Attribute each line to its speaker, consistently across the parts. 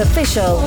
Speaker 1: Official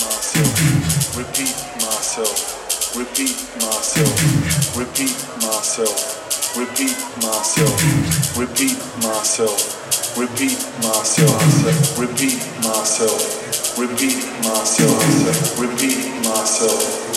Speaker 1: myself, repeat myself, repeat myself, repeat myself, repeat myself, repeat myself, repeat myself, repeat
Speaker 2: myself,
Speaker 1: repeat myself, repeat myself.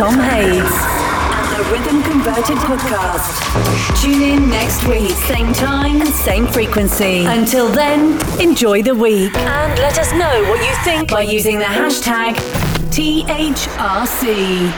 Speaker 1: Tom Hades and the Rhythm Converted podcast. Tune in next week, same time same frequency. Until then, enjoy the week and let us know what you think by using the hashtag THRC.